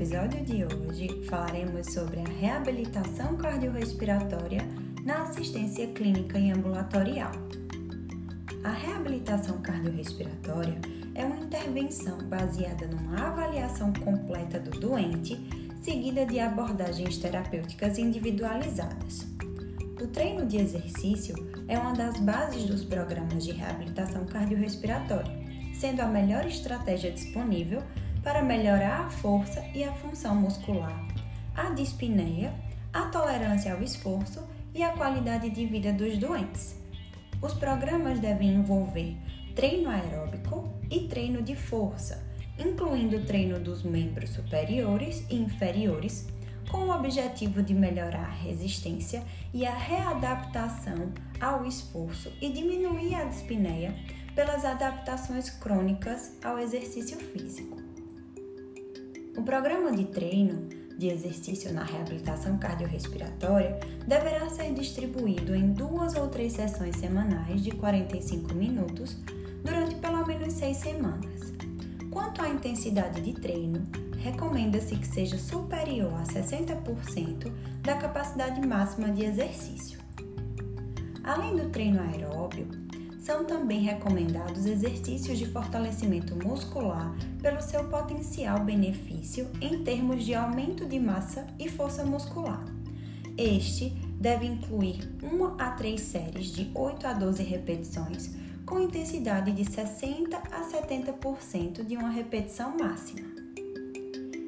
episódio de hoje falaremos sobre a reabilitação cardiorrespiratória na assistência clínica e ambulatorial. A reabilitação cardiorrespiratória é uma intervenção baseada numa avaliação completa do doente, seguida de abordagens terapêuticas individualizadas. O treino de exercício é uma das bases dos programas de reabilitação cardiorrespiratória, sendo a melhor estratégia disponível para melhorar a força e a função muscular, a dispneia, a tolerância ao esforço e a qualidade de vida dos doentes. Os programas devem envolver treino aeróbico e treino de força, incluindo o treino dos membros superiores e inferiores, com o objetivo de melhorar a resistência e a readaptação ao esforço e diminuir a dispneia pelas adaptações crônicas ao exercício físico. O programa de treino de exercício na reabilitação cardiorrespiratória deverá ser distribuído em duas ou três sessões semanais de 45 minutos durante pelo menos seis semanas. Quanto à intensidade de treino, recomenda-se que seja superior a 60% da capacidade máxima de exercício. Além do treino aeróbio, são também recomendados exercícios de fortalecimento muscular pelo seu potencial benefício em termos de aumento de massa e força muscular. Este deve incluir 1 a 3 séries de 8 a 12 repetições com intensidade de 60 a 70% de uma repetição máxima.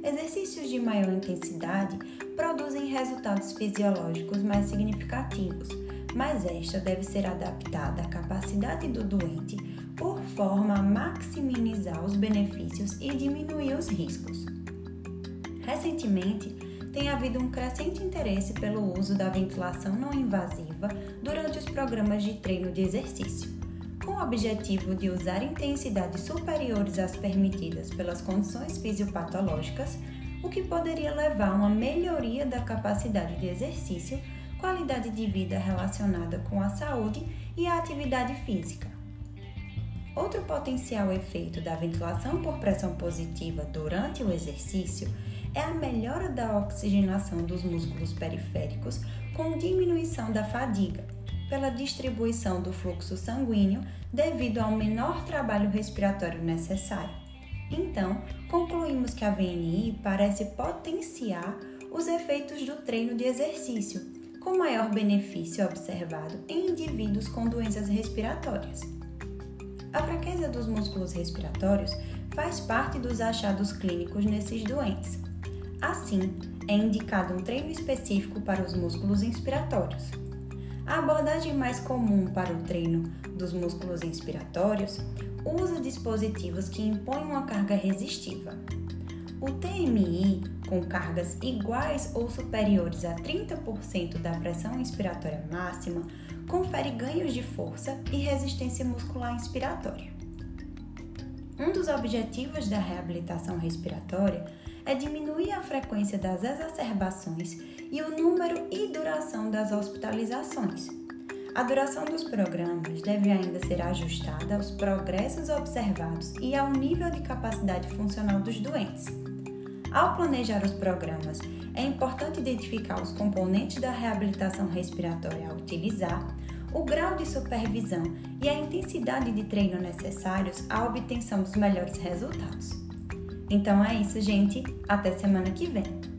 Exercícios de maior intensidade produzem resultados fisiológicos mais significativos, mas esta deve ser adaptada à capacidade do doente por forma a maximizar os benefícios e diminuir os riscos. Recentemente, tem havido um crescente interesse pelo uso da ventilação não invasiva durante os programas de treino de exercício, com o objetivo de usar intensidades superiores às permitidas pelas condições fisiopatológicas, o que poderia levar a uma melhoria da capacidade de exercício qualidade de vida relacionada com a saúde e a atividade física. Outro potencial efeito da ventilação por pressão positiva durante o exercício é a melhora da oxigenação dos músculos periféricos com diminuição da fadiga, pela distribuição do fluxo sanguíneo devido ao menor trabalho respiratório necessário. Então, concluímos que a VNI parece potenciar os efeitos do treino de exercício, com maior benefício observado em indivíduos com doenças respiratórias. A fraqueza dos músculos respiratórios faz parte dos achados clínicos nesses doentes. Assim, é indicado um treino específico para os músculos inspiratórios. A abordagem mais comum para o treino dos músculos inspiratórios usa dispositivos que impõem uma carga resistiva. O TMI com cargas iguais ou superiores a 30% da pressão inspiratória máxima, confere ganhos de força e resistência muscular inspiratória. Um dos objetivos da reabilitação respiratória é diminuir a frequência das exacerbações e o número e duração das hospitalizações. A duração dos programas deve ainda ser ajustada aos progressos observados e ao nível de capacidade funcional dos doentes. Ao planejar os programas, é importante identificar os componentes da reabilitação respiratória a utilizar, o grau de supervisão e a intensidade de treino necessários à obtenção dos melhores resultados. Então é isso, gente. Até semana que vem!